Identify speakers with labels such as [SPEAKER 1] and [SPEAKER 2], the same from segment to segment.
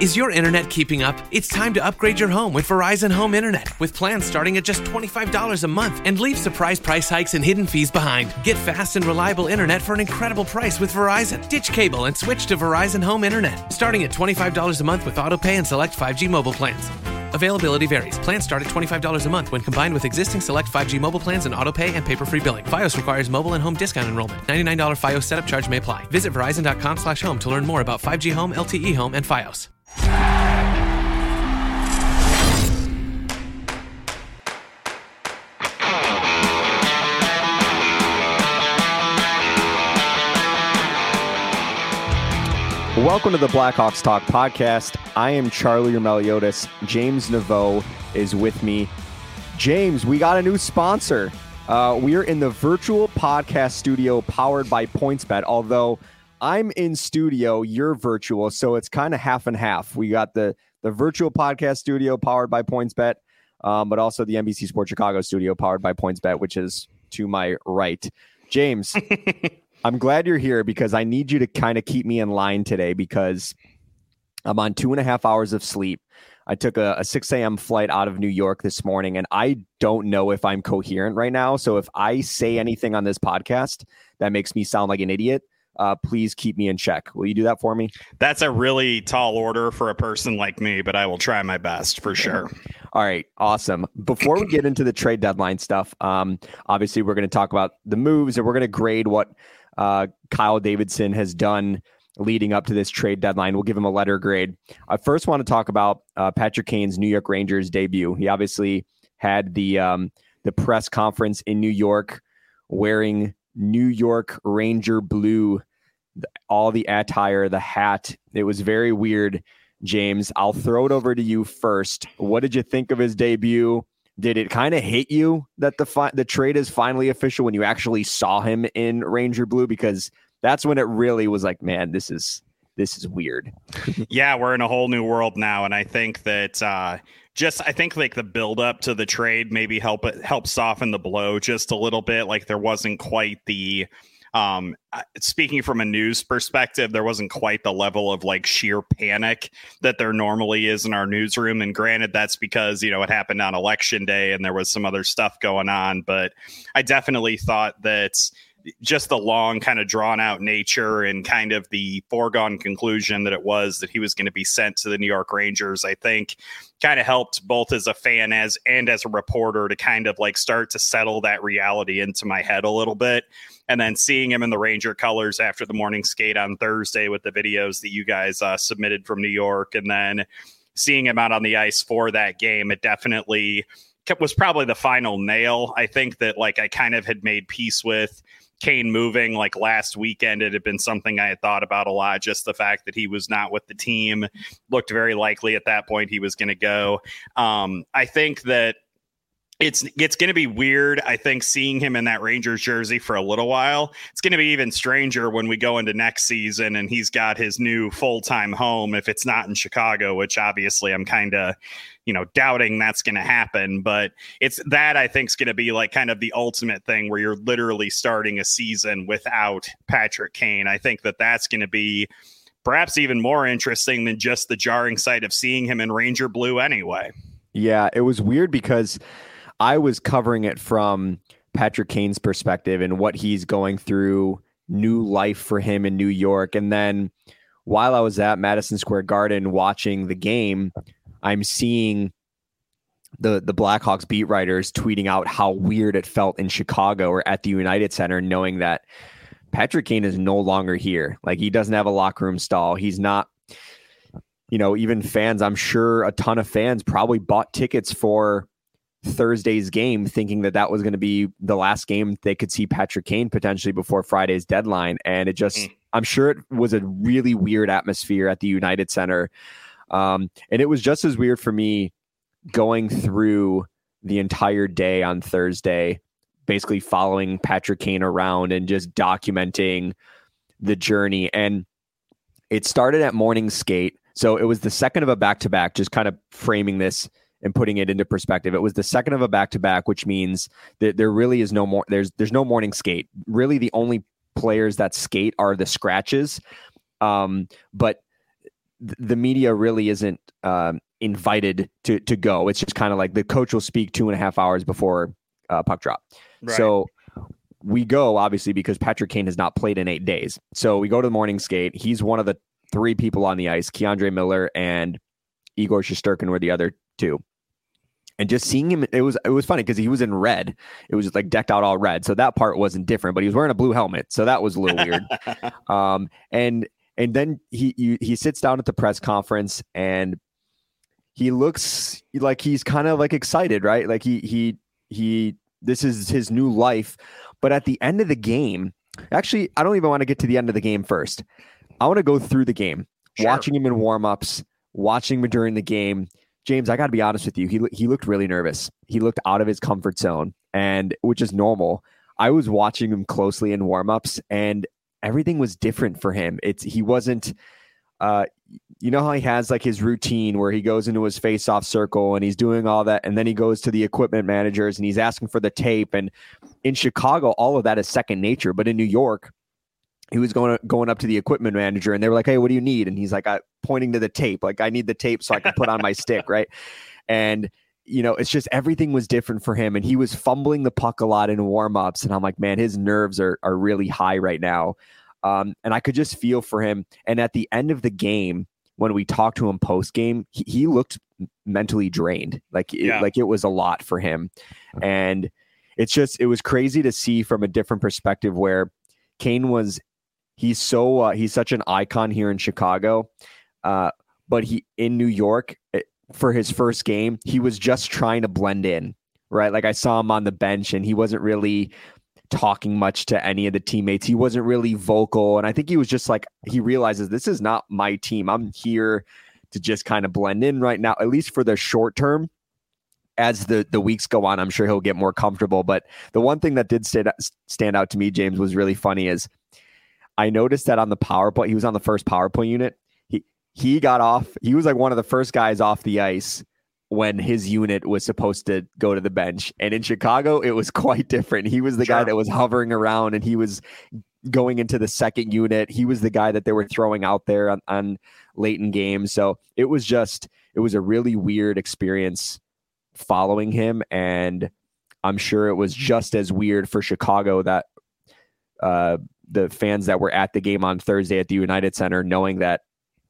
[SPEAKER 1] Is your internet keeping up? It's time to upgrade your home with Verizon Home Internet with plans starting at just $25 a month and leave surprise price hikes and hidden fees behind. Get fast and reliable internet for an incredible price with Verizon. Ditch cable and switch to Verizon Home Internet starting at $25 a month with autopay and select 5G mobile plans. Availability varies. Plans start at $25 a month when combined with existing select 5G mobile plans and autopay and paper-free billing. Fios requires mobile and home discount enrollment. $99 Fios setup charge may apply. Visit verizon.com slash home to learn more about 5G home, LTE home, and Fios.
[SPEAKER 2] Welcome to the Blackhawks Talk podcast. I am Charlie Roumeliotis. James Naveau is with me. James, we got a new sponsor. Uh, we are in the virtual podcast studio powered by PointsBet. Although I'm in studio, you're virtual, so it's kind of half and half. We got the the virtual podcast studio powered by PointsBet, um, but also the NBC Sports Chicago studio powered by PointsBet, which is to my right. James, I'm glad you're here because I need you to kind of keep me in line today because I'm on two and a half hours of sleep. I took a, a 6 a.m. flight out of New York this morning, and I don't know if I'm coherent right now. So if I say anything on this podcast that makes me sound like an idiot, uh, please keep me in check. Will you do that for me?
[SPEAKER 3] That's a really tall order for a person like me, but I will try my best for sure.
[SPEAKER 2] All right, awesome. Before we get into the trade deadline stuff, um, obviously we're going to talk about the moves and we're going to grade what uh, Kyle Davidson has done leading up to this trade deadline. We'll give him a letter grade. I first want to talk about uh, Patrick Kane's New York Rangers debut. He obviously had the um, the press conference in New York wearing New York Ranger blue, all the attire, the hat. It was very weird. James, I'll throw it over to you first. What did you think of his debut? Did it kind of hit you that the fi- the trade is finally official when you actually saw him in Ranger blue? Because that's when it really was like, man, this is this is weird.
[SPEAKER 3] yeah, we're in a whole new world now, and I think that uh, just I think like the build up to the trade maybe help help soften the blow just a little bit. Like there wasn't quite the um speaking from a news perspective there wasn't quite the level of like sheer panic that there normally is in our newsroom. And granted that's because you know it happened on election day and there was some other stuff going on. But i definitely thought that just the long kind of drawn out nature and kind of the foregone conclusion that it was that he was going to be sent to the New York Rangers, I think kind of helped both as a fan as and as a reporter to kind of like start to settle that reality into my head a little bit. And then seeing him in the Ranger colors after the morning skate on Thursday with the videos that you guys uh, submitted from New York, and then seeing him out on the ice for that game, it definitely was probably the final nail. I think that like I kind of had made peace with Kane moving like last weekend, it had been something I had thought about a lot. Just the fact that he was not with the team looked very likely at that point he was going to go. Um, I think that it's it's going to be weird. I think seeing him in that Rangers jersey for a little while. It's going to be even stranger when we go into next season and he's got his new full time home. If it's not in Chicago, which obviously I'm kind of you know doubting that's going to happen but it's that i think is going to be like kind of the ultimate thing where you're literally starting a season without patrick kane i think that that's going to be perhaps even more interesting than just the jarring sight of seeing him in ranger blue anyway
[SPEAKER 2] yeah it was weird because i was covering it from patrick kane's perspective and what he's going through new life for him in new york and then while i was at madison square garden watching the game I'm seeing the the Blackhawks beat writers tweeting out how weird it felt in Chicago or at the United Center, knowing that Patrick Kane is no longer here. Like he doesn't have a locker room stall. He's not. You know, even fans. I'm sure a ton of fans probably bought tickets for Thursday's game thinking that that was going to be the last game they could see Patrick Kane potentially before Friday's deadline. And it just, mm. I'm sure it was a really weird atmosphere at the United Center. Um, and it was just as weird for me going through the entire day on Thursday, basically following Patrick Kane around and just documenting the journey. And it started at morning skate. So it was the second of a back to back, just kind of framing this and putting it into perspective. It was the second of a back to back, which means that there really is no more there's there's no morning skate. Really the only players that skate are the scratches. Um, but th- the media really isn't um, invited to to go. It's just kind of like the coach will speak two and a half hours before uh, puck drop. Right. So we go obviously because Patrick Kane has not played in eight days. So we go to the morning skate. He's one of the three people on the ice. K'Andre Miller and Igor Shesterkin were the other two. And just seeing him, it was it was funny because he was in red. It was like decked out all red, so that part wasn't different. But he was wearing a blue helmet, so that was a little weird. um, and and then he, he he sits down at the press conference and he looks like he's kind of like excited, right? Like he he he this is his new life. But at the end of the game, actually, I don't even want to get to the end of the game first. I want to go through the game, sure. watching him in warmups, watching him during the game. James, I got to be honest with you. He he looked really nervous. He looked out of his comfort zone, and which is normal. I was watching him closely in warmups, and everything was different for him. It's he wasn't. Uh, you know how he has like his routine where he goes into his face-off circle and he's doing all that, and then he goes to the equipment managers and he's asking for the tape. And in Chicago, all of that is second nature, but in New York, he was going going up to the equipment manager and they were like, "Hey, what do you need?" And he's like, I, pointing to the tape, like, "I need the tape so I can put on my stick." Right, and you know, it's just everything was different for him, and he was fumbling the puck a lot in warm ups, and I'm like, man, his nerves are are really high right now, um, and I could just feel for him. And at the end of the game, when we talked to him post game, he, he, looked mentally drained, like yeah. it, like it was a lot for him, and it's just it was crazy to see from a different perspective where Kane was he's so uh, he's such an icon here in Chicago, uh, but he in New York eh, for his first game, he was just trying to blend in, right? Like I saw him on the bench and he wasn't really talking much to any of the teammates. He wasn't really vocal, and I think he was just like he realizes this is not my team. I'm here to just kind of blend in right now, at least for the short term. As the, the weeks go on, I'm sure he'll get more comfortable. But the one thing that did stand, stand out to me, James, was really funny is I noticed that on the PowerPoint, he was on the first PowerPoint unit. He he got off. He was like one of the first guys off the ice when his unit was supposed to go to the bench. And in Chicago, it was quite different. He was the sure. guy that was hovering around and he was going into the second unit. He was the guy that they were throwing out there on, on late in games. So it was just it was a really weird experience following him. And I'm sure it was just as weird for Chicago that uh, the fans that were at the game on Thursday at the United Center, knowing that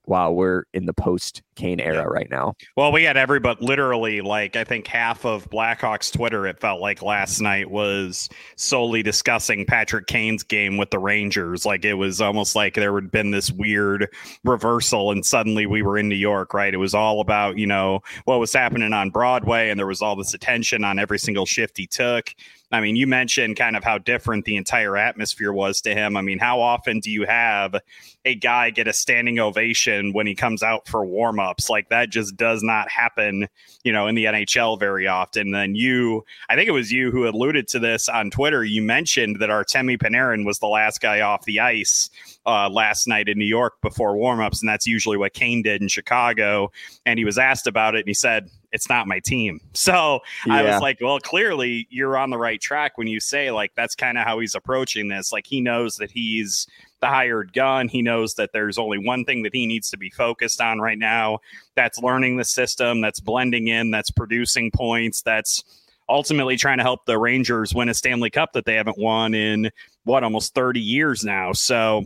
[SPEAKER 2] wow, we're in the post Kane era yeah. right now.
[SPEAKER 3] Well, we had everybody literally like I think half of Blackhawks Twitter, it felt like last night was solely discussing Patrick Kane's game with the Rangers. Like it was almost like there had been this weird reversal and suddenly we were in New York, right? It was all about, you know, what was happening on Broadway and there was all this attention on every single shift he took. I mean, you mentioned kind of how different the entire atmosphere was to him. I mean, how often do you have a guy get a standing ovation when he comes out for Like that just does not happen, you know, in the NHL very often. Then you, I think it was you who alluded to this on Twitter. You mentioned that Artemi Panarin was the last guy off the ice uh, last night in New York before warmups, and that's usually what Kane did in Chicago. And he was asked about it, and he said, it's not my team. So yeah. I was like, well, clearly you're on the right track when you say like that's kind of how he's approaching this. Like he knows that he's the hired gun. He knows that there's only one thing that he needs to be focused on right now. That's learning the system, that's blending in, that's producing points, that's ultimately trying to help the Rangers win a Stanley Cup that they haven't won in what almost 30 years now. So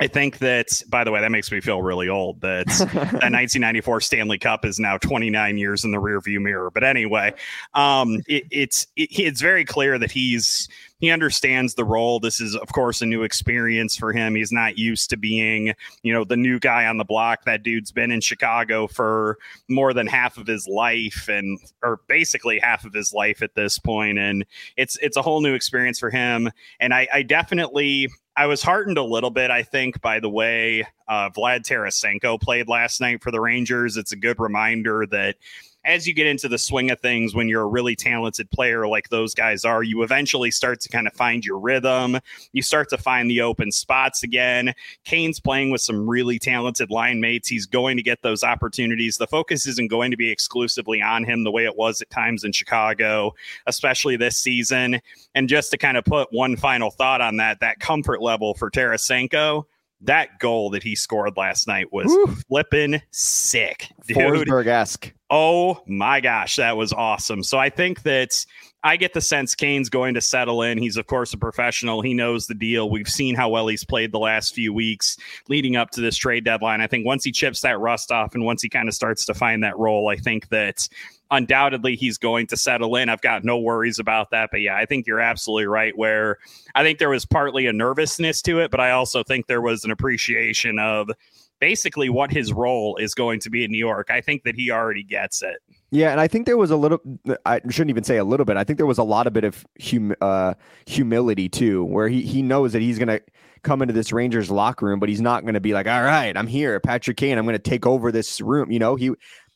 [SPEAKER 3] I think that, by the way, that makes me feel really old. That that 1994 Stanley Cup is now 29 years in the rearview mirror. But anyway, um, it, it's it, it's very clear that he's he understands the role. This is, of course, a new experience for him. He's not used to being, you know, the new guy on the block. That dude's been in Chicago for more than half of his life, and or basically half of his life at this point. and it's it's a whole new experience for him. And I, I definitely I was heartened a little bit, I think, by the way uh, Vlad Tarasenko played last night for the Rangers. It's a good reminder that as you get into the swing of things, when you're a really talented player like those guys are, you eventually start to kind of find your rhythm. You start to find the open spots again. Kane's playing with some really talented line mates. He's going to get those opportunities. The focus isn't going to be exclusively on him the way it was at times in Chicago, especially this season. And just to kind of put one final thought on that, that comfort level for Tarasenko that goal that he scored last night was flipping sick, dude.
[SPEAKER 2] Forsberg esque.
[SPEAKER 3] Oh my gosh, that was awesome. So I think that I get the sense Kane's going to settle in. He's, of course, a professional. He knows the deal. We've seen how well he's played the last few weeks leading up to this trade deadline. I think once he chips that rust off and once he kind of starts to find that role, I think that undoubtedly he's going to settle in. I've got no worries about that. But yeah, I think you're absolutely right. Where I think there was partly a nervousness to it, but I also think there was an appreciation of basically what his role is going to be in New York. I think that he already gets it.
[SPEAKER 2] Yeah, and I think there was a little. I shouldn't even say a little bit. I think there was a lot of bit of hum, uh, humility too, where he he knows that he's gonna come into this Rangers locker room, but he's not gonna be like, "All right, I'm here, Patrick Kane. I'm gonna take over this room." You know, he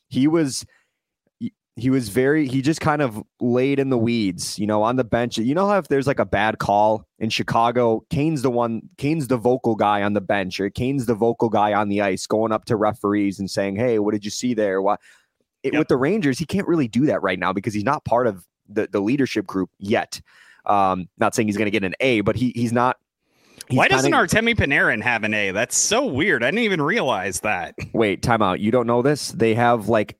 [SPEAKER 2] he was he was very he just kind of laid in the weeds you know on the bench you know how if there's like a bad call in chicago kane's the one kane's the vocal guy on the bench or kane's the vocal guy on the ice going up to referees and saying hey what did you see there what it, yep. with the rangers he can't really do that right now because he's not part of the, the leadership group yet um not saying he's going to get an a but he he's not
[SPEAKER 3] He's Why doesn't kinda... Artemi Panarin have an A? That's so weird. I didn't even realize that.
[SPEAKER 2] Wait, time out. You don't know this? They have like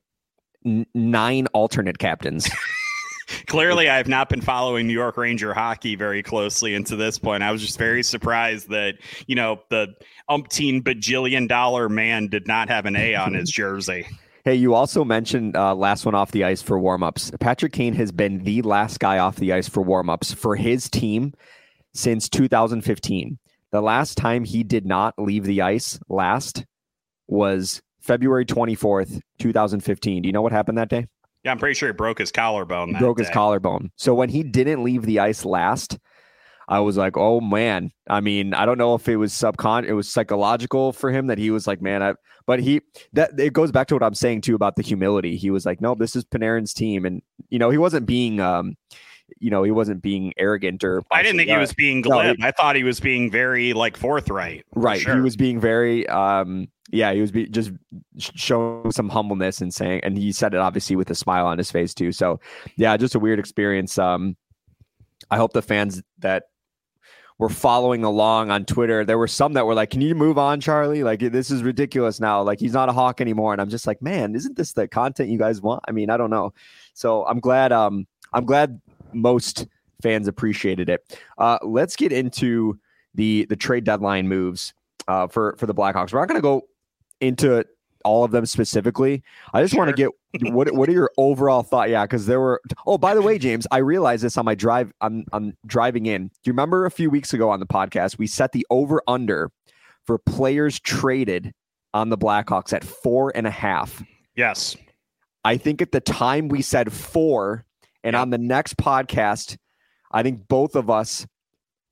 [SPEAKER 2] n- nine alternate captains.
[SPEAKER 3] Clearly, I have not been following New York Ranger hockey very closely. And to this point, I was just very surprised that, you know, the umpteen bajillion dollar man did not have an A on his jersey.
[SPEAKER 2] Hey, you also mentioned uh, last one off the ice for warmups. Patrick Kane has been the last guy off the ice for warmups for his team since 2015. The last time he did not leave the ice last was February 24th, 2015. Do you know what happened that day?
[SPEAKER 3] Yeah, I'm pretty sure he broke his collarbone.
[SPEAKER 2] He broke
[SPEAKER 3] day.
[SPEAKER 2] his collarbone. So when he didn't leave the ice last, I was like, oh man. I mean, I don't know if it was subcon, it was psychological for him that he was like, man, I. But he that it goes back to what I'm saying too about the humility. He was like, no, this is Panarin's team, and you know, he wasn't being um you know, he wasn't being arrogant or.
[SPEAKER 3] I didn't think he was being glib. No, he, I thought he was being very like forthright.
[SPEAKER 2] Right. Sure. He was being very, um, yeah, he was be, just showing some humbleness and saying, and he said it obviously with a smile on his face too. So, yeah, just a weird experience. Um, I hope the fans that were following along on Twitter, there were some that were like, "Can you move on, Charlie? Like this is ridiculous now. Like he's not a hawk anymore." And I'm just like, "Man, isn't this the content you guys want?" I mean, I don't know. So I'm glad. Um, I'm glad most fans appreciated it. Uh, let's get into the the trade deadline moves uh, for for the Blackhawks. We're not going to go into all of them specifically. I just sure. want to get what what are your overall thought? Yeah, because there were. Oh, by the way, James, I realized this on my drive. I'm I'm driving in. Do you remember a few weeks ago on the podcast we set the over under for players traded on the Blackhawks at four and a half?
[SPEAKER 3] Yes.
[SPEAKER 2] I think at the time we said four and on the next podcast, I think both of us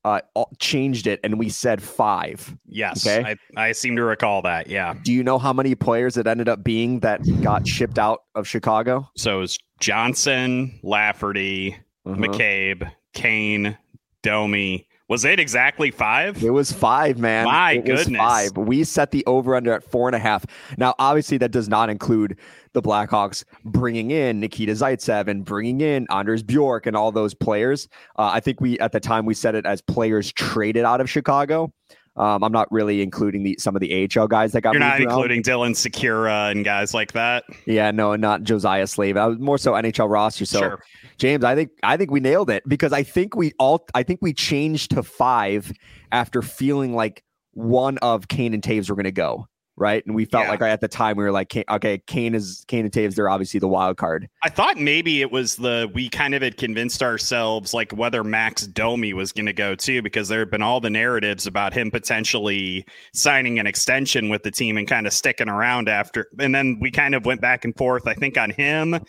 [SPEAKER 2] uh, changed it and we said five.
[SPEAKER 3] Yes. Okay? I, I seem to recall that. Yeah.
[SPEAKER 2] Do you know how many players it ended up being that got shipped out of Chicago?
[SPEAKER 3] So it was Johnson, Lafferty, uh-huh. McCabe, Kane, Domi, was it exactly five?
[SPEAKER 2] It was five, man.
[SPEAKER 3] My
[SPEAKER 2] it
[SPEAKER 3] goodness.
[SPEAKER 2] five. We set the over under at four and a half. Now, obviously, that does not include the Blackhawks bringing in Nikita Zaitsev and bringing in Anders Bjork and all those players. Uh, I think we, at the time, we said it as players traded out of Chicago. Um, I'm not really including the some of the AHL guys that got.
[SPEAKER 3] You're not
[SPEAKER 2] around.
[SPEAKER 3] including Dylan Sikura and guys like that.
[SPEAKER 2] Yeah, no, not Josiah Slavin. I was more so NHL roster. So, sure. James, I think I think we nailed it because I think we all I think we changed to five after feeling like one of Kane and Toews were going to go. Right? And we felt
[SPEAKER 3] Yeah.
[SPEAKER 2] like at the time we were like, okay, Kane is Kane and Toews. They're obviously the wild card.
[SPEAKER 3] I thought maybe it was the we kind of had convinced ourselves like whether Max Domi was going to go too because there had been all the narratives about him potentially signing an extension with the team and kind of sticking around after. And then we kind of went back and forth. I think on him,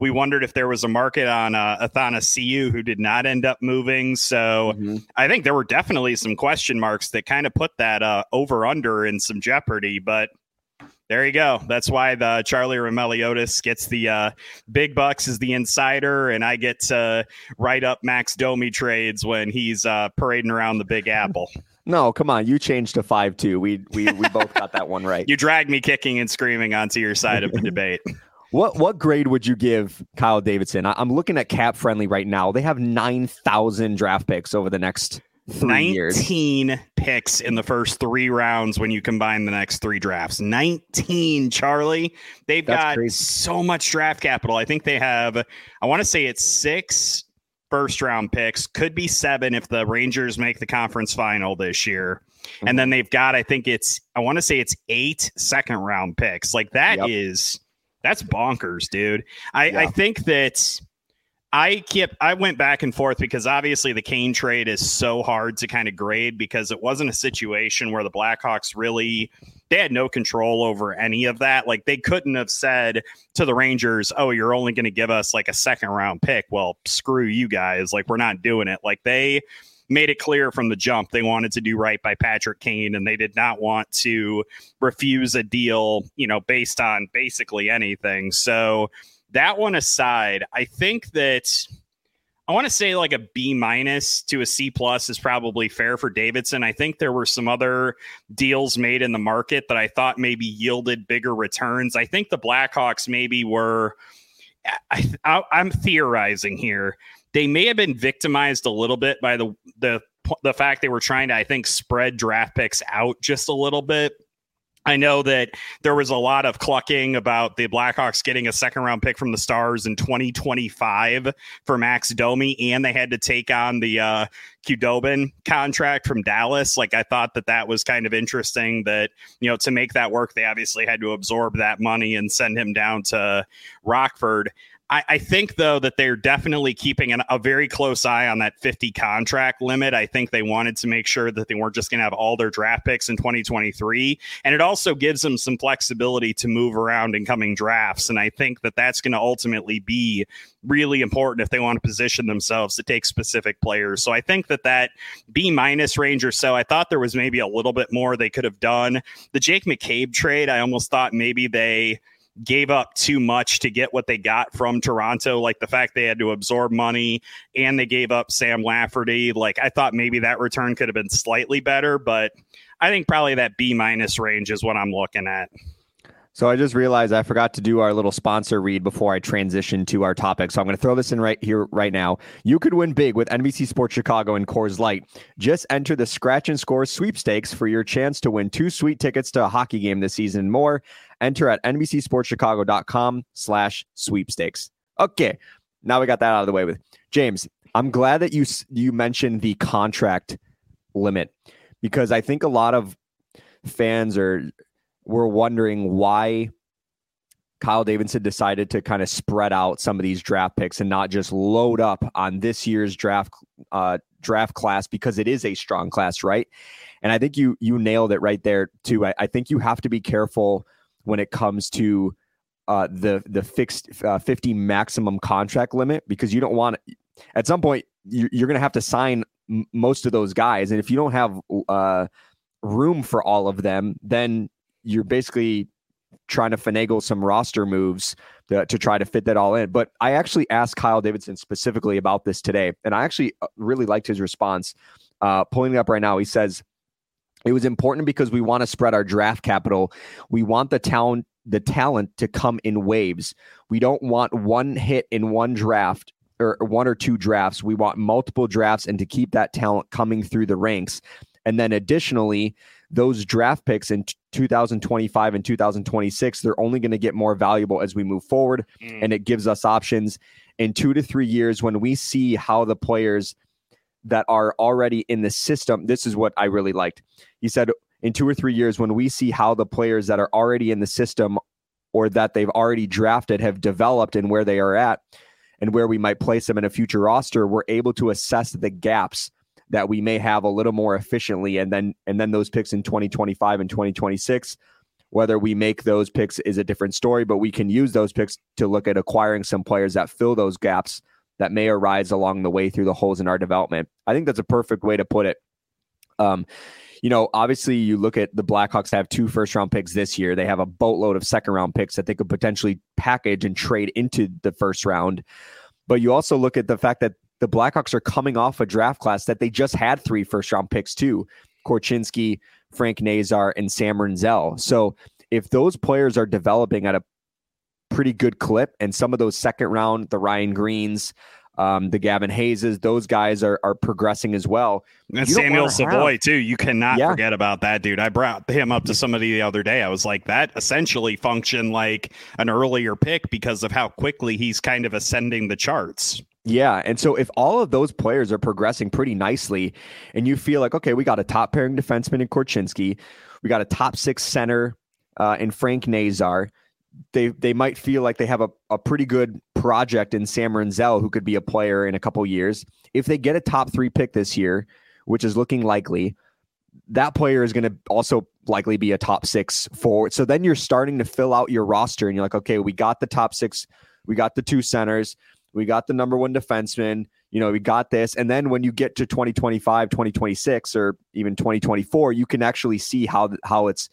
[SPEAKER 3] we wondered if there was a market on uh, Athanasiou who did not end up moving. So I think there were definitely some question marks that kind of put that uh, over under in some jeopardy. But there you go. That's why the Charlie Roumeliotis gets the uh, big bucks as the insider, and I get to write up Max Domi trades when he's uh, parading around the Big Apple.
[SPEAKER 2] No, come on, you changed to five two. We we we both got that one right.
[SPEAKER 3] You dragged me kicking and screaming onto your side of the debate.
[SPEAKER 2] What what grade would you give Kyle Davidson? I, am looking at Cap Friendly right now. They have nine thousand draft picks over the next three years.
[SPEAKER 3] 19 picks in the first three rounds when you combine the next three drafts. 19, Charlie. They've
[SPEAKER 2] That's
[SPEAKER 3] got
[SPEAKER 2] crazy.
[SPEAKER 3] so much draft capital. I think they have, I want to say it's six first round picks, could be seven if the Rangers make the conference final this year.
[SPEAKER 2] Mm-hmm.
[SPEAKER 3] And then they've got, I think it's, I want to say it's eight second round picks. Like that is
[SPEAKER 2] Yep.
[SPEAKER 3] that's bonkers, dude. I, I think that I kept I went back and forth because obviously the Kane trade is so hard to kind of grade because it wasn't a situation where the Blackhawks really they had no control over any of that. Like they couldn't have said to the Rangers, "Oh, you're only going to give us like a second round pick." Well, screw you guys. Like we're not doing it. Like they made it clear from the jump they wanted to do right by Patrick Kane and they did not want to refuse a deal, you know, based on basically anything. So that one aside, I think that I want to say like a B minus to a C plus is probably fair for Davidson. I think there were some other deals made in the market that I thought maybe yielded bigger returns. I think the Blackhawks maybe were. I, I, I'm theorizing here. They may have been victimized a little bit by the the the fact they were trying to, I think, spread draft picks out just a little bit. I know that there was a lot of clucking about the Blackhawks getting a second round pick from the Stars in 2025 for Max Domi, and they had to take on the uh, Khudobin contract from Dallas. Like I thought that that was kind of interesting. That you know to make that work, they obviously had to absorb that money and send him down to Rockford. I, I think though that they're definitely keeping an, a very close eye on that 50 contract limit. I think they wanted to make sure that they weren't just going to have all their draft picks in 2023, and it also gives them some flexibility to move around in coming drafts. And I think that that's going to ultimately be really important if they want to position themselves to take specific players. So I think that that B minus range or so, I thought there was maybe a little bit more they could have done. The Jake McCabe trade, I almost thought maybe they gave up too much to get what they got from Toronto, like the fact they had to absorb money and they gave up Sam Lafferty. Like I thought maybe that return could have been slightly better, but I think probably that B minus range is what I'm looking at.
[SPEAKER 2] So I just realized I forgot to do our little sponsor read before I transition to our topic. So I'm going to throw this in right here, right now. You could win big with NBC Sports Chicago and Coors Light. Just enter the Scratch and Score sweepstakes for your chance to win two sweet tickets to a hockey game this season and more. Enter at NBCSportsChicago.com slash sweepstakes. Okay, now we got that out of the way with James. I'm glad that you you mentioned the contract limit because I think a lot of fans are were wondering why Kyle Davidson decided to kind of spread out some of these draft picks and not just load up on this year's draft uh, draft class because it is a strong class, right? And I think you you nailed it right there too. I, I think you have to be careful when it comes to uh, the the fixed uh, 50 maximum contract limit because you don't want at some point you, you're going to have to sign m- most of those guys, and if you don't have uh, room for all of them, then you're basically trying to finagle some roster moves to, to try to fit that all in. But I actually asked Kyle Davidson specifically about this today, and I actually uh, really liked his response. Uh, pulling it up right now, he says it was important because we want to spread our draft capital. We want the talent, the talent to come in waves. We don't want one hit in one draft or one or two drafts. We want multiple drafts and to keep that talent coming through the ranks. And then additionally, those draft picks in 2025 and 2026, they're only going to get more valuable as we move forward. Mm. And it gives us options in two to three years when we see how the players that are already in the system. This is what I really liked. He said, in two or three years when we see how the players that are already in the system or that they've already drafted have developed and where they are at and where we might place them in a future roster, we're able to assess the gaps that we may have a little more efficiently and then and then those picks in 2025 and 2026 whether we make those picks is a different story but we can use those picks to look at acquiring some players that fill those gaps that may arise along the way through the holes in our development i think that's a perfect way to put it um, you know, obviously you look at the Blackhawks have two first round picks this year. They have a boatload of second round picks that they could potentially package and trade into the first round. But you also look at the fact that the Blackhawks are coming off a draft class that they just had three first round picks too. Korchinski, Frank Nazar, and Sam Rinzel. So if those players are developing at a pretty good clip and some of those second round, the Ryan Greenes, um, the Gavin Hayeses, those guys are are progressing as well.
[SPEAKER 3] And Samuel Savoie have, too. You cannot yeah. forget about that dude. I brought him up to somebody the other day. I was like, that essentially functioned like an earlier pick because of how quickly he's kind of ascending the charts.
[SPEAKER 2] Yeah. And so if all of those players are progressing pretty nicely and you feel like, okay, we got a top pairing defenseman in Korchinski, we got a top six center uh, in Frank Nazar, they they might feel like they have a, a pretty good project in Sam Rinzel, who could be a player in a couple years. If they get a top three pick this year, which is looking likely, that player is going to also likely be a top six forward. So then you're starting to fill out your roster, and you're like, okay, we got the top six, we got the two centers, we got the number one defenseman. You know, we got this. And then when you get to 2025, 2026, or even 2024, you can actually see how how it's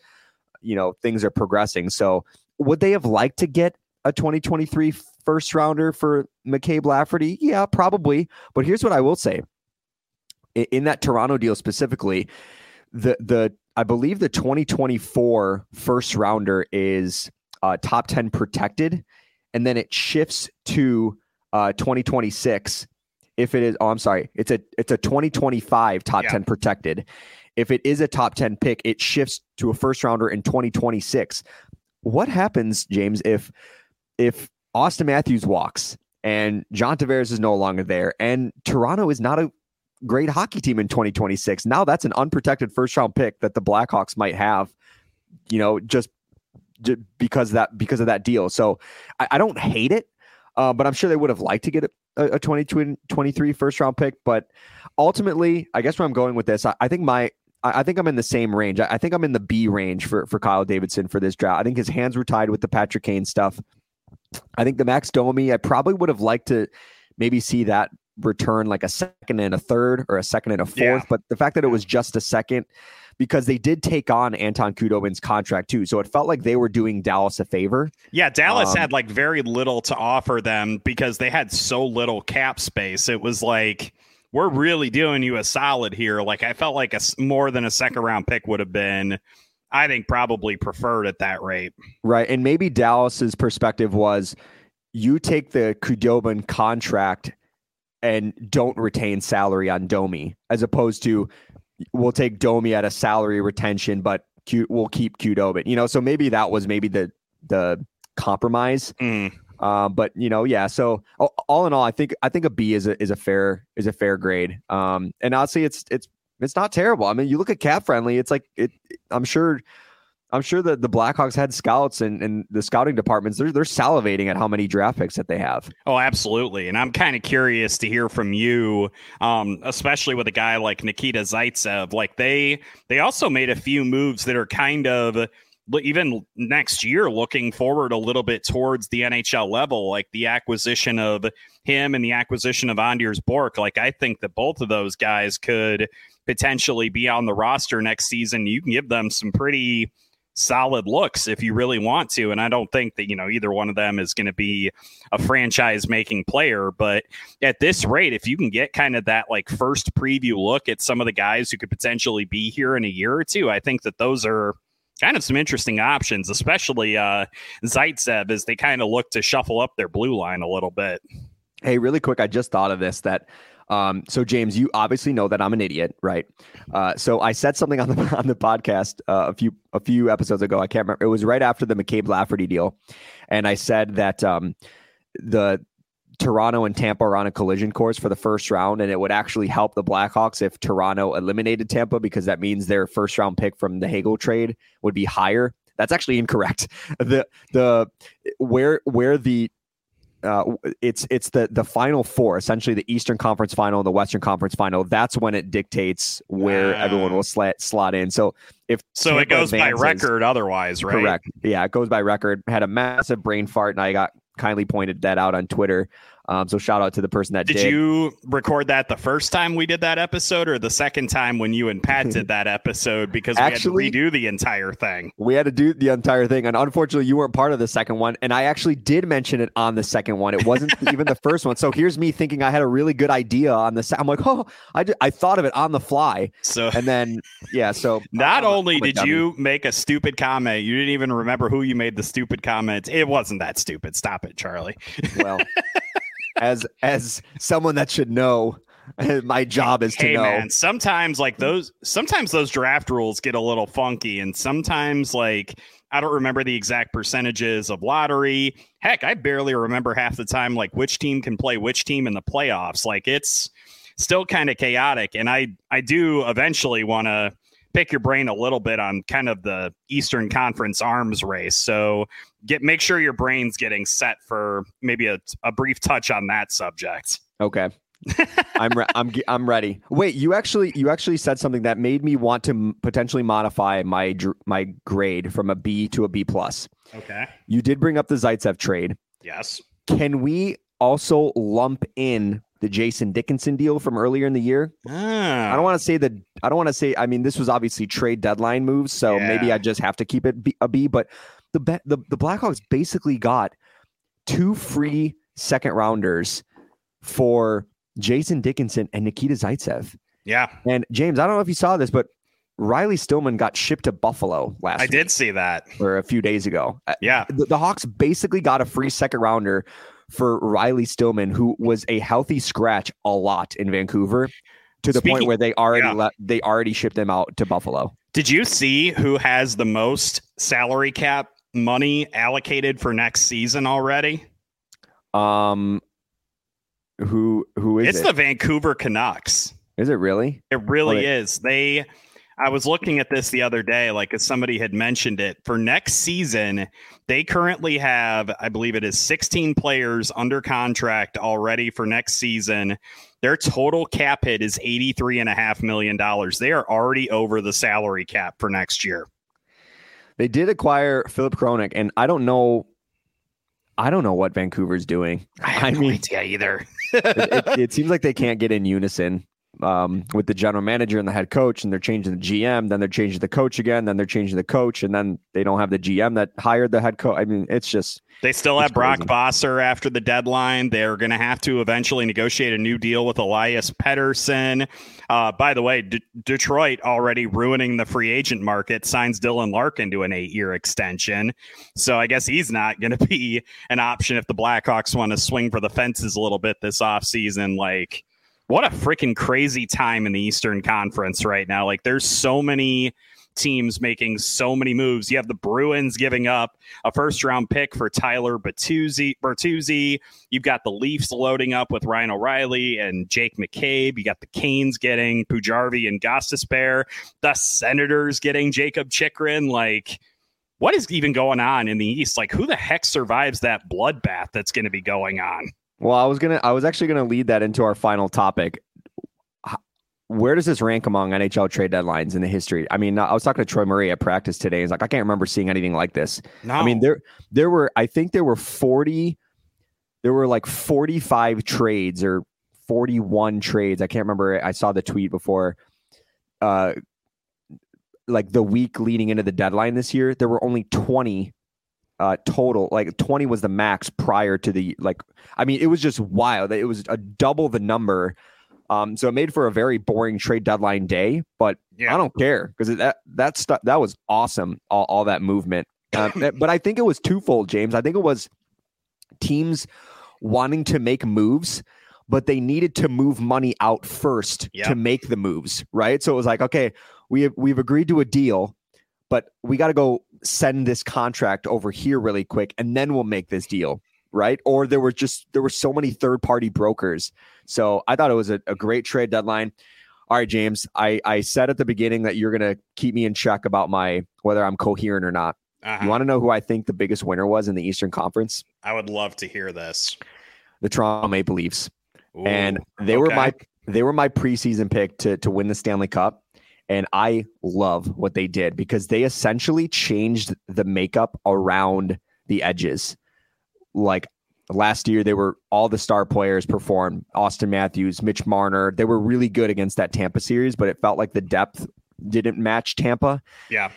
[SPEAKER 2] you know things are progressing. So would they have liked to get a 2023 first rounder for McCabe Lafferty? Yeah, probably. But here's what I will say. In, that Toronto deal specifically, the the I believe the 2024 first rounder is uh, top 10 protected, and then it shifts to uh, 2026 if it is oh i'm sorry it's a it's a 2025 top yeah. 10 protected if it is a top 10 pick it shifts to a first rounder in 2026 what happens, James, if if Auston Matthews walks and John Tavares is no longer there and Toronto is not a great hockey team in 2026? Now that's an unprotected first round pick that the Blackhawks might have, you know, just, because that because of that deal. So I, I don't hate it. Uh, but I'm sure they would have liked to get a, a 2023 first round pick. But ultimately, I guess where I'm going with this, I, I think my I, think I'm in the same range. I, think I'm in the B range for for Kyle Davidson for this draft. I think his hands were tied with the Patrick Kane stuff. I think the Max Domi, I probably would have liked to maybe see that return like a second and a third or a second and a fourth. Yeah. But the fact that it was just a second because they did take on Anton Khudobin's contract too. So it felt like they were doing Dallas a favor.
[SPEAKER 3] Yeah, Dallas um, had like very little to offer them because they had so little cap space. It was like we're really doing you a solid here. Like I felt like a more than a second round pick would have been, I think, probably preferred at that rate.
[SPEAKER 2] Right, and maybe Dallas's perspective was, you take the Khudobin contract and don't retain salary on Domi, as opposed to we'll take Domi at a salary retention, but we'll keep Khudobin. You know, so maybe that was maybe the the compromise. Mm. Um, but you know, yeah. So all in all, I think I think a B is a is a fair is a fair grade. Um, and honestly, it's it's it's not terrible. I mean, you look at cap friendly, it's like it. I'm sure. I'm sure that the Blackhawks had scouts and, and the scouting departments, they're, they're salivating at how many draft picks that they have.
[SPEAKER 3] Oh, absolutely. And I'm kind of curious to hear from you, um, especially with a guy like Nikita Zaitsev. Like they they also made a few moves that are kind of even next year looking forward a little bit towards the NHL level, like the acquisition of him and the acquisition of Anders Bjork. Like I think that both of those guys could potentially be on the roster next season. You can give them some pretty solid looks if you really want to. And I don't think that, you know, either one of them is going to be a franchise making player. But at this rate, if you can get kind of that like first preview look at some of the guys who could potentially be here in a year or two, I think that those are kind of some interesting options, especially uh, Zaitsev as they kind of look to shuffle up their blue line a little bit.
[SPEAKER 2] Hey, really quick, I just thought of this that. Um, so James, you obviously know that I'm an idiot, right? Uh, so I said something on the on the podcast uh, a few a few episodes ago. I can't remember. It was right after the McCabe Lafferty deal, and I said that um, the Toronto and Tampa are on a collision course for the first round, and it would actually help the Blackhawks if Toronto eliminated Tampa because that means their first round pick from the Hagel trade would be higher. That's actually incorrect. The the where where the uh, it's it's the the final four, essentially the Eastern Conference Final and the Western Conference Final. That's when it dictates where everyone will slot slot in. So if
[SPEAKER 3] so, Tampa it goes advances, by record. Otherwise, right?
[SPEAKER 2] Correct. Yeah, it goes by record. Had a massive brain fart, and I got kindly pointed that out on Twitter. Um, so shout out to the person that did.
[SPEAKER 3] Did you record that the first time we did that episode, or the second time when you and Pat did that episode? Because we actually, had to redo the entire thing.
[SPEAKER 2] We had to do the entire thing, and unfortunately, you weren't part of the second one. And I actually did mention it on the second one. It wasn't even the first one. So here's me thinking I had a really good idea on the. I'm like, oh, I did, I thought of it on the fly. So and then yeah, so
[SPEAKER 3] not only did you make a stupid comment, you didn't even remember who you made the stupid comment. It wasn't that stupid. Stop it, Charlie.
[SPEAKER 2] Well as as someone that should know my job is
[SPEAKER 3] hey,
[SPEAKER 2] to know.
[SPEAKER 3] Man, sometimes like those sometimes those draft rules get a little funky and sometimes like I don't remember the exact percentages of lottery. Heck, I barely remember half the time like which team can play which team in the playoffs. Like it's still kind of chaotic and I I do eventually want to pick your brain a little bit on kind of the Eastern Conference arms race. So get make sure your brain's getting set for maybe a, a brief touch on that subject.
[SPEAKER 2] Okay. I'm re- I'm I'm ready. Wait, you actually you actually said something that made me want to m- potentially modify my dr- my grade from a B to a B plus.
[SPEAKER 3] Okay.
[SPEAKER 2] You did bring up the Zaitsev trade.
[SPEAKER 3] Yes.
[SPEAKER 2] Can we also lump in the Jason Dickinson deal from earlier in the year.
[SPEAKER 3] Ah.
[SPEAKER 2] I don't want to say that. I don't want to say. I mean, this was obviously trade deadline moves, so yeah. maybe I just have to keep it a B. But the the the Blackhawks basically got two free second rounders for Jason Dickinson and Nikita Zaitsev.
[SPEAKER 3] Yeah.
[SPEAKER 2] And James, I don't know if you saw this, but Riley Stillman got shipped to Buffalo last. I
[SPEAKER 3] did see that,
[SPEAKER 2] or a few days ago.
[SPEAKER 3] Uh, yeah,
[SPEAKER 2] the, the Hawks basically got a free second rounder for Riley Stillman, who was a healthy scratch a lot in Vancouver, to the Speaking, point where they already yeah. let, they already shipped them out to Buffalo.
[SPEAKER 3] Did you see who has the most salary cap money allocated for next season already?
[SPEAKER 2] Um, who who is
[SPEAKER 3] it's
[SPEAKER 2] it?
[SPEAKER 3] the Vancouver Canucks.
[SPEAKER 2] Is it really?
[SPEAKER 3] It really is. They I was looking at this the other day, like as somebody had mentioned it. For next season, they currently have, I believe it is 16 players under contract already for next season. Their total cap hit is $83.5 million. They are already over the salary cap for next year.
[SPEAKER 2] They did acquire Filip Hronek, and I don't know. I don't know what Vancouver's doing.
[SPEAKER 3] I, have I no mean, idea either.
[SPEAKER 2] it, it, it seems like they can't get in unison um, with the general manager and the head coach, and they're changing the GM, then they're changing the coach again, then they're changing the coach, and then they don't have the GM that hired the head coach. I mean, it's just
[SPEAKER 3] they still have Brock crazy. Boeser after the deadline. They're going to have to eventually negotiate a new deal with Elias Pettersson. Uh, by the way, D- Detroit already ruining the free agent market signs Dylan Larkin to an eight-year extension, so I guess he's not going to be an option if the Blackhawks want to swing for the fences a little bit this offseason. Like what a freaking crazy time in the Eastern Conference right now. Like there's so many teams making so many moves. You have the Bruins giving up a first round pick for Tyler Bertuzzi. Bertuzzi. You've got the Leafs loading up with Ryan O'Reilly and Jake McCabe. You got the Canes getting Pujarvi and Gostisbehere. The Senators getting Jakob Chychrun. Like, what is even going on in the East? Like, who the heck survives that bloodbath that's going to be going on?
[SPEAKER 2] Well, I was gonna, I was actually gonna lead that into our final topic. Where does this rank among NHL trade deadlines in the history? I mean, I was talking to Troy Murray at practice today. He's like, I can't remember seeing anything like this. No. I mean, there, there were, I think there were forty, there were like forty-five trades or forty-one trades. I can't remember. I saw the tweet before. Uh, like the week leading into the deadline this year, there were only 20 uh, total. Like 20 was the max prior to the like. I mean, it was just wild. It was a double the number. Um, so it made for a very boring trade deadline day, but yeah. I don't care because that that stuff that was awesome. All, all that movement, uh, but I think it was twofold, James. I think it was teams wanting to make moves, but they needed to move money out first yep. to make the moves, right? So it was like, okay, we have, we've agreed to a deal, but we got to go send this contract over here really quick and then we'll make this deal right? Or there were just there were so many third party brokers. So I thought it was a, a great trade deadline. All right, James. I I said at the beginning that you're gonna keep me in check about my whether I'm coherent or not. Uh-huh. You want to know who I think the biggest winner was in the Eastern Conference?
[SPEAKER 3] I would love to hear this.
[SPEAKER 2] The Toronto Maple Leafs, Ooh, and they okay. were my they were my preseason pick to to win the Stanley Cup. And I love what they did because they essentially changed the makeup around the edges. Like last year, they were all the star players performed. Auston Matthews, Mitch Marner. They were really good against that Tampa series, but it felt like the depth didn't match Tampa.
[SPEAKER 3] Yeah.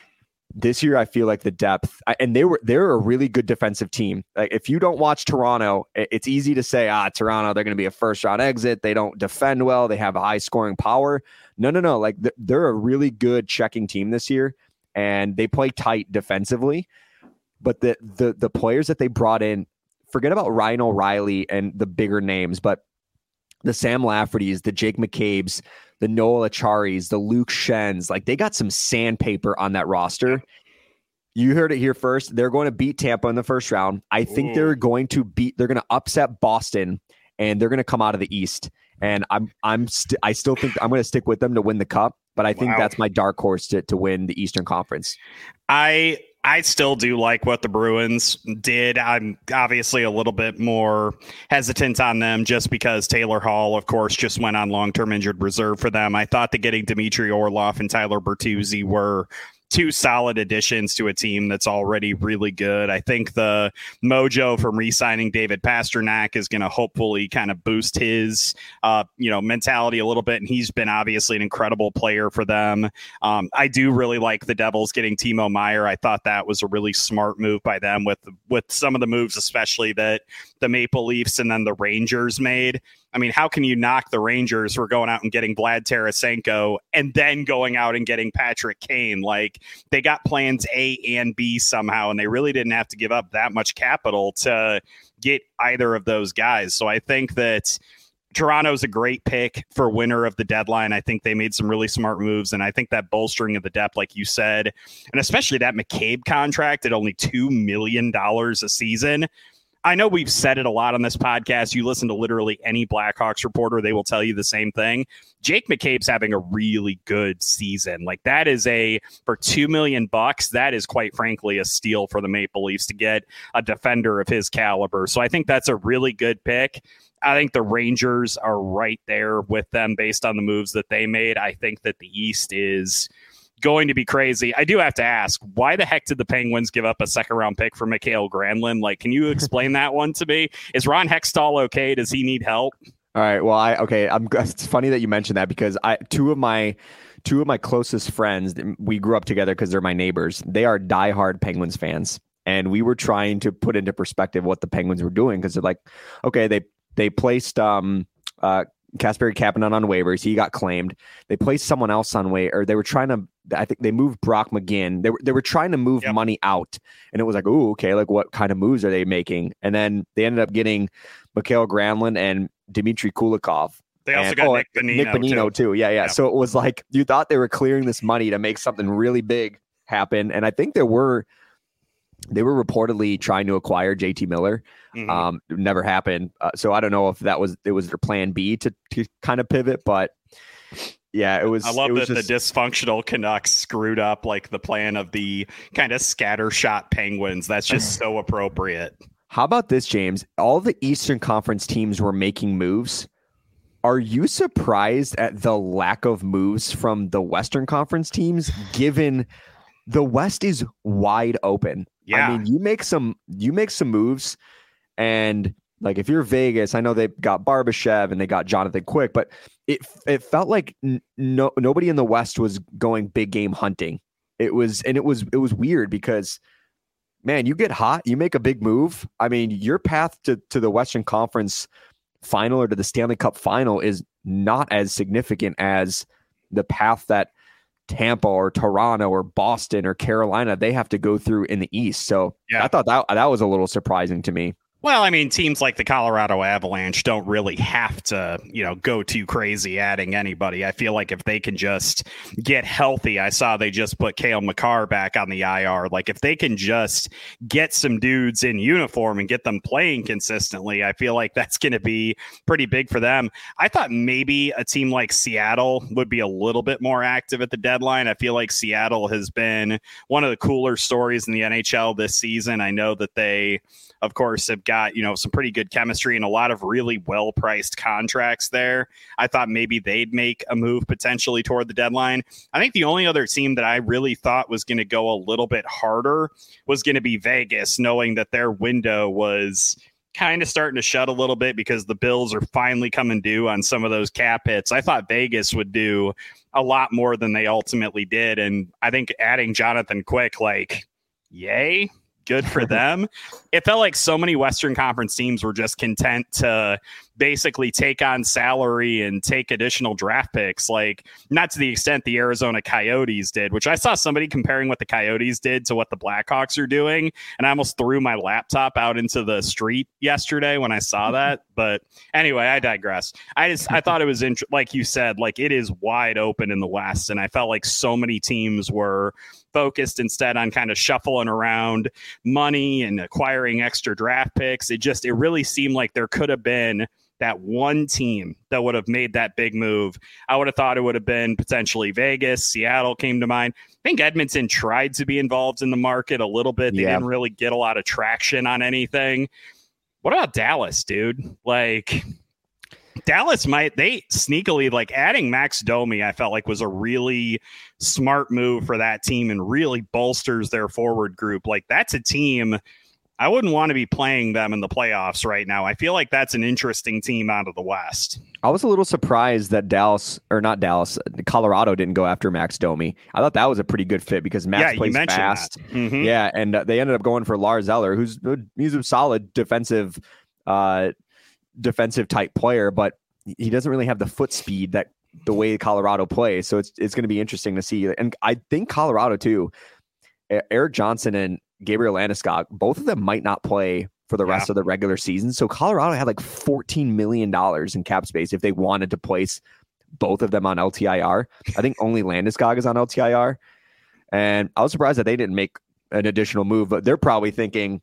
[SPEAKER 2] This year, I feel like the depth, and they were they're a really good defensive team. Like if you don't watch Toronto, it's easy to say, ah, Toronto, they're going to be a first round exit. They don't defend well. They have a high scoring power. No, no, no. Like they're a really good checking team this year, and they play tight defensively. But the the the players that they brought in, forget about Ryan O'Reilly and the bigger names, but the Sam Lafferty's, the Jake McCabe's, the Noel Acciari's, the Luke Schenns, like they got some sandpaper on that roster. You heard it here first. They're going to beat Tampa in the first round. I think Ooh. they're going to beat. They're going to upset Boston, and they're going to come out of the East. And I'm I'm st- I still think I'm going to stick with them to win the cup. But I think wow. that's my dark horse to to win the Eastern Conference.
[SPEAKER 3] I I still do like what the Bruins did. I'm obviously a little bit more hesitant on them just because Taylor Hall, of course, just went on long term injured reserve for them. I thought that getting Dmitry Orlov and Tyler Bertuzzi were two solid additions to a team that's already really good. I think the mojo from re-signing David Pastrnak is going to hopefully kind of boost his, uh, you know, mentality a little bit. And he's been obviously an incredible player for them. Um, I do really like the Devils getting Timo Meier. I thought that was a really smart move by them with with some of the moves, especially that the Maple Leafs and then the Rangers made. I mean, how can you knock the Rangers for going out and getting Vlad Tarasenko and then going out and getting Patrick Kane? Like they got plans A and B somehow, and they really didn't have to give up that much capital to get either of those guys. So I think that Toronto's a great pick for winner of the deadline. I think they made some really smart moves, and I think that bolstering of the depth, like you said, and especially that McCabe contract at only two million dollars a season I know we've said it a lot on this podcast. You listen to literally any Blackhawks reporter, they will tell you the same thing. Jake McCabe's having a really good season. Like that is a for 2 million bucks, that is quite frankly a steal for the Maple Leafs to get a defender of his caliber. So I think that's a really good pick. I think the Rangers are right there with them based on the moves that they made. I think that the East is going to be crazy. I do have to ask, why the heck did the Penguins give up a second round pick for Mikael Granlund? Like, can you explain that one to me? Is Ron Hextall okay? Does he need help?
[SPEAKER 2] All right. Well, I okay. I'm. It's funny that you mentioned that because I two of my two of my closest friends we grew up together because they're my neighbors. They are diehard Penguins fans, and we were trying to put into perspective what the Penguins were doing because they're like, okay, they they placed um uh Kasperi Kapanen on waivers. He got claimed. They placed someone else on way, or they were trying to. I think they moved Brock McGinn. They were they were trying to move yep. money out, and it was like, oh, okay, like what kind of moves are they making? And then they ended up getting Mikael Granlund and Dmitry Kulikov.
[SPEAKER 3] They also and, got oh, Nick Bonino,
[SPEAKER 2] Nick Bonino too. too. Yeah, yeah, yeah. So it was like you thought they were clearing this money to make something really big happen, and I think there were they were reportedly trying to acquire JT Miller. Mm-hmm. Um, never happened. Uh, so I don't know if that was it was their plan B to to kind of pivot, but yeah, it was.
[SPEAKER 3] I love
[SPEAKER 2] that
[SPEAKER 3] just... the dysfunctional Canucks screwed up like the plan of the kind of scattershot Penguins. That's just so appropriate.
[SPEAKER 2] How about this, James? All the Eastern Conference teams were making moves. Are you surprised at the lack of moves from the Western Conference teams, given the West is wide open?
[SPEAKER 3] Yeah.
[SPEAKER 2] I mean, you make some you make some moves and like if you're Vegas, I know they got Barbashev and they got Jonathan Quick, but it it felt like no nobody in the West was going big game hunting. It was and it was it was weird because man, you get hot, you make a big move. I mean, your path to to the Western Conference final or to the Stanley Cup final is not as significant as the path that Tampa or Toronto or Boston or Carolina they have to go through in the East. So yeah. I thought that that was a little surprising to me.
[SPEAKER 3] Well, I mean, teams like the Colorado Avalanche don't really have to, you know, go too crazy adding anybody. I feel like if they can just get healthy, I saw they just put Cale Makar back on the IR. Like if they can just get some dudes in uniform and get them playing consistently, I feel like that's going to be pretty big for them. I thought maybe a team like Seattle would be a little bit more active at the deadline. I feel like Seattle has been one of the cooler stories in the NHL this season. I know that they of course, have got, you know, some pretty good chemistry and a lot of really well priced contracts there. I thought maybe they'd make a move potentially toward the deadline. I think the only other team that I really thought was going to go a little bit harder was going to be Vegas, knowing that their window was kind of starting to shut a little bit because the Bills are finally coming due on some of those cap hits. I thought Vegas would do a lot more than they ultimately did. And I think adding Jonathan Quick, like, yay good for them. it felt like so many Western Conference teams were just content to basically take on salary and take additional draft picks, like not to the extent the Arizona Coyotes did, which I saw somebody comparing what the Coyotes did to what the Blackhawks are doing. And I almost threw my laptop out into the street yesterday when I saw that. But anyway, I digress. I just, I thought it was, int- like you said, like it is wide open in the West. And I felt like so many teams were focused instead on kind of shuffling around money and acquiring extra draft picks. It just, it really seemed like there could have been that one team that would have made that big move. I would have thought it would have been potentially Vegas, Seattle came to mind. I think Edmonton tried to be involved in the market a little bit. They yeah. didn't really get a lot of traction on anything. What about Dallas, dude? Like Dallas might they sneakily like adding Max Domi, I felt like was a really smart move for that team and really bolsters their forward group. Like that's a team I wouldn't want to be playing them in the playoffs right now. I feel like that's an interesting team out of the West.
[SPEAKER 2] I was a little surprised that Dallas or not Dallas, Colorado didn't go after Max Domi. I thought that was a pretty good fit because Max yeah, plays fast. Mm-hmm. Yeah, and uh, they ended up going for Lars Eller, who's he's a solid defensive, uh, defensive type player, but he doesn't really have the foot speed that the way Colorado plays. So it's it's going to be interesting to see. And I think Colorado too. Erik Johnson and Gabriel Landeskog, both of them might not play for the rest yeah. of the regular season. So Colorado had like $14 million in cap space if they wanted to place both of them on LTIR. I think only Landeskog is on LTIR. And I was surprised that they didn't make an additional move, but they're probably thinking,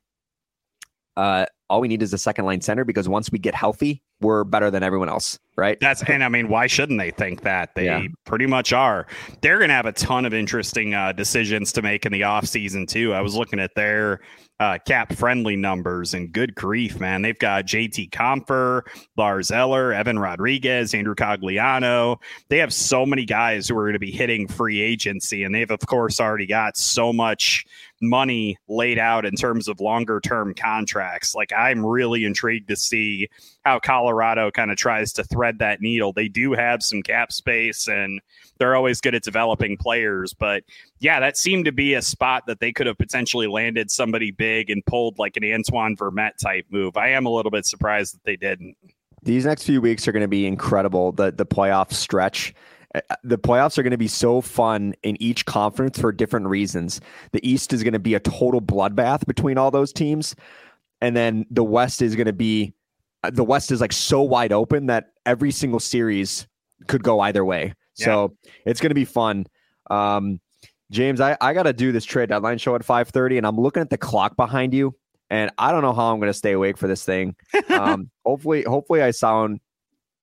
[SPEAKER 2] uh, all we need is a second line center because once we get healthy, we're better than everyone else, right?
[SPEAKER 3] That's and I mean, why shouldn't they think that? They yeah. pretty much are. They're going to have a ton of interesting uh, decisions to make in the offseason too. I was looking at their uh, cap friendly numbers and good grief, man. They've got JT Compher, Lars Eller, Evan Rodrigues, Andrew Cogliano. They have so many guys who are going to be hitting free agency, and they've of course already got so much money laid out in terms of longer term contracts. Like I'm really intrigued to see how Colorado kind of tries to thread that needle. They do have some cap space and they're always good at developing players, but yeah, that seemed to be a spot that they could have potentially landed somebody big and pulled like an Antoine Vermette type move. I am a little bit surprised that they didn't.
[SPEAKER 2] These next few weeks are going to be incredible. The the playoff stretch the playoffs are going to be so fun in each conference for different reasons. The East is going to be a total bloodbath between all those teams. And then the West is going to be uh, the West is like so wide open that every single series could go either way. Yeah. So it's going to be fun. Um, James, I, I got to do this trade deadline show at 5:30 and I'm looking at the clock behind you and I don't know how I'm going to stay awake for this thing. Um, hopefully hopefully I sound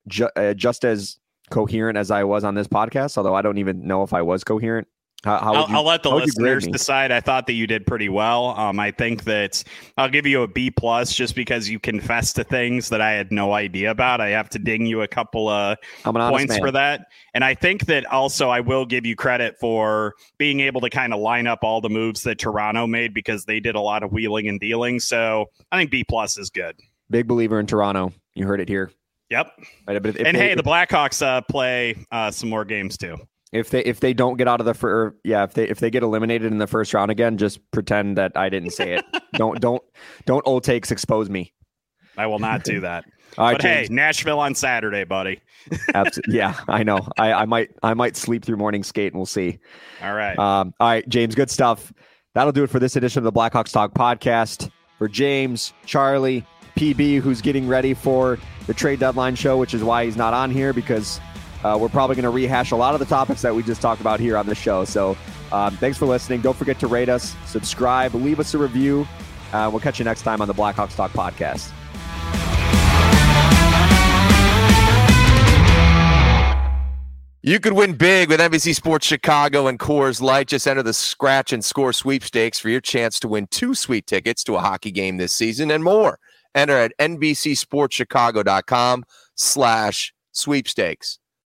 [SPEAKER 2] ju- uh, just as coherent as I was on this podcast, although I don't even know if I was coherent.
[SPEAKER 3] How, how I'll, you, I'll, let the listeners decide. I thought that you did pretty well. Um, I think that I'll give you a B plus just because you confessed to things that I had no idea about. I have to ding you a couple of points for that. And I think that also I will give you credit for being able to kind of line up all the moves that Toronto made because they did a lot of wheeling and dealing. So I think B plus is good.
[SPEAKER 2] Big believer in Toronto. You heard it here.
[SPEAKER 3] Yep. Right, and they, hey, the Blackhawks uh, play uh, some more games too.
[SPEAKER 2] If they if they don't get out of the first, yeah, if they if they get eliminated in the first round again, just pretend that I didn't say it. don't don't don't old takes expose me.
[SPEAKER 3] I will not do that. All right, but James. hey, Nashville on Saturday, buddy.
[SPEAKER 2] Absolutely. Yeah, I know. I, I might I might sleep through morning skate and we'll see.
[SPEAKER 3] All right.
[SPEAKER 2] Um, all right, James, good stuff. That'll do it for this edition of the Blackhawks Talk podcast. For James, Charlie, PB, who's getting ready for the trade deadline show, which is why he's not on here because uh, we're probably going to rehash a lot of the topics that we just talked about here on the show. So um, thanks for listening. Don't forget to rate us, subscribe, leave us a review. Uh, we'll catch you next time on the Blackhawks Talk podcast.
[SPEAKER 4] You could win big with NBC Sports Chicago and Coors Light. Just enter the scratch and score sweepstakes for your chance to win two sweet tickets to a hockey game this season and more. Enter at NBCSportsChicago.com slash sweepstakes.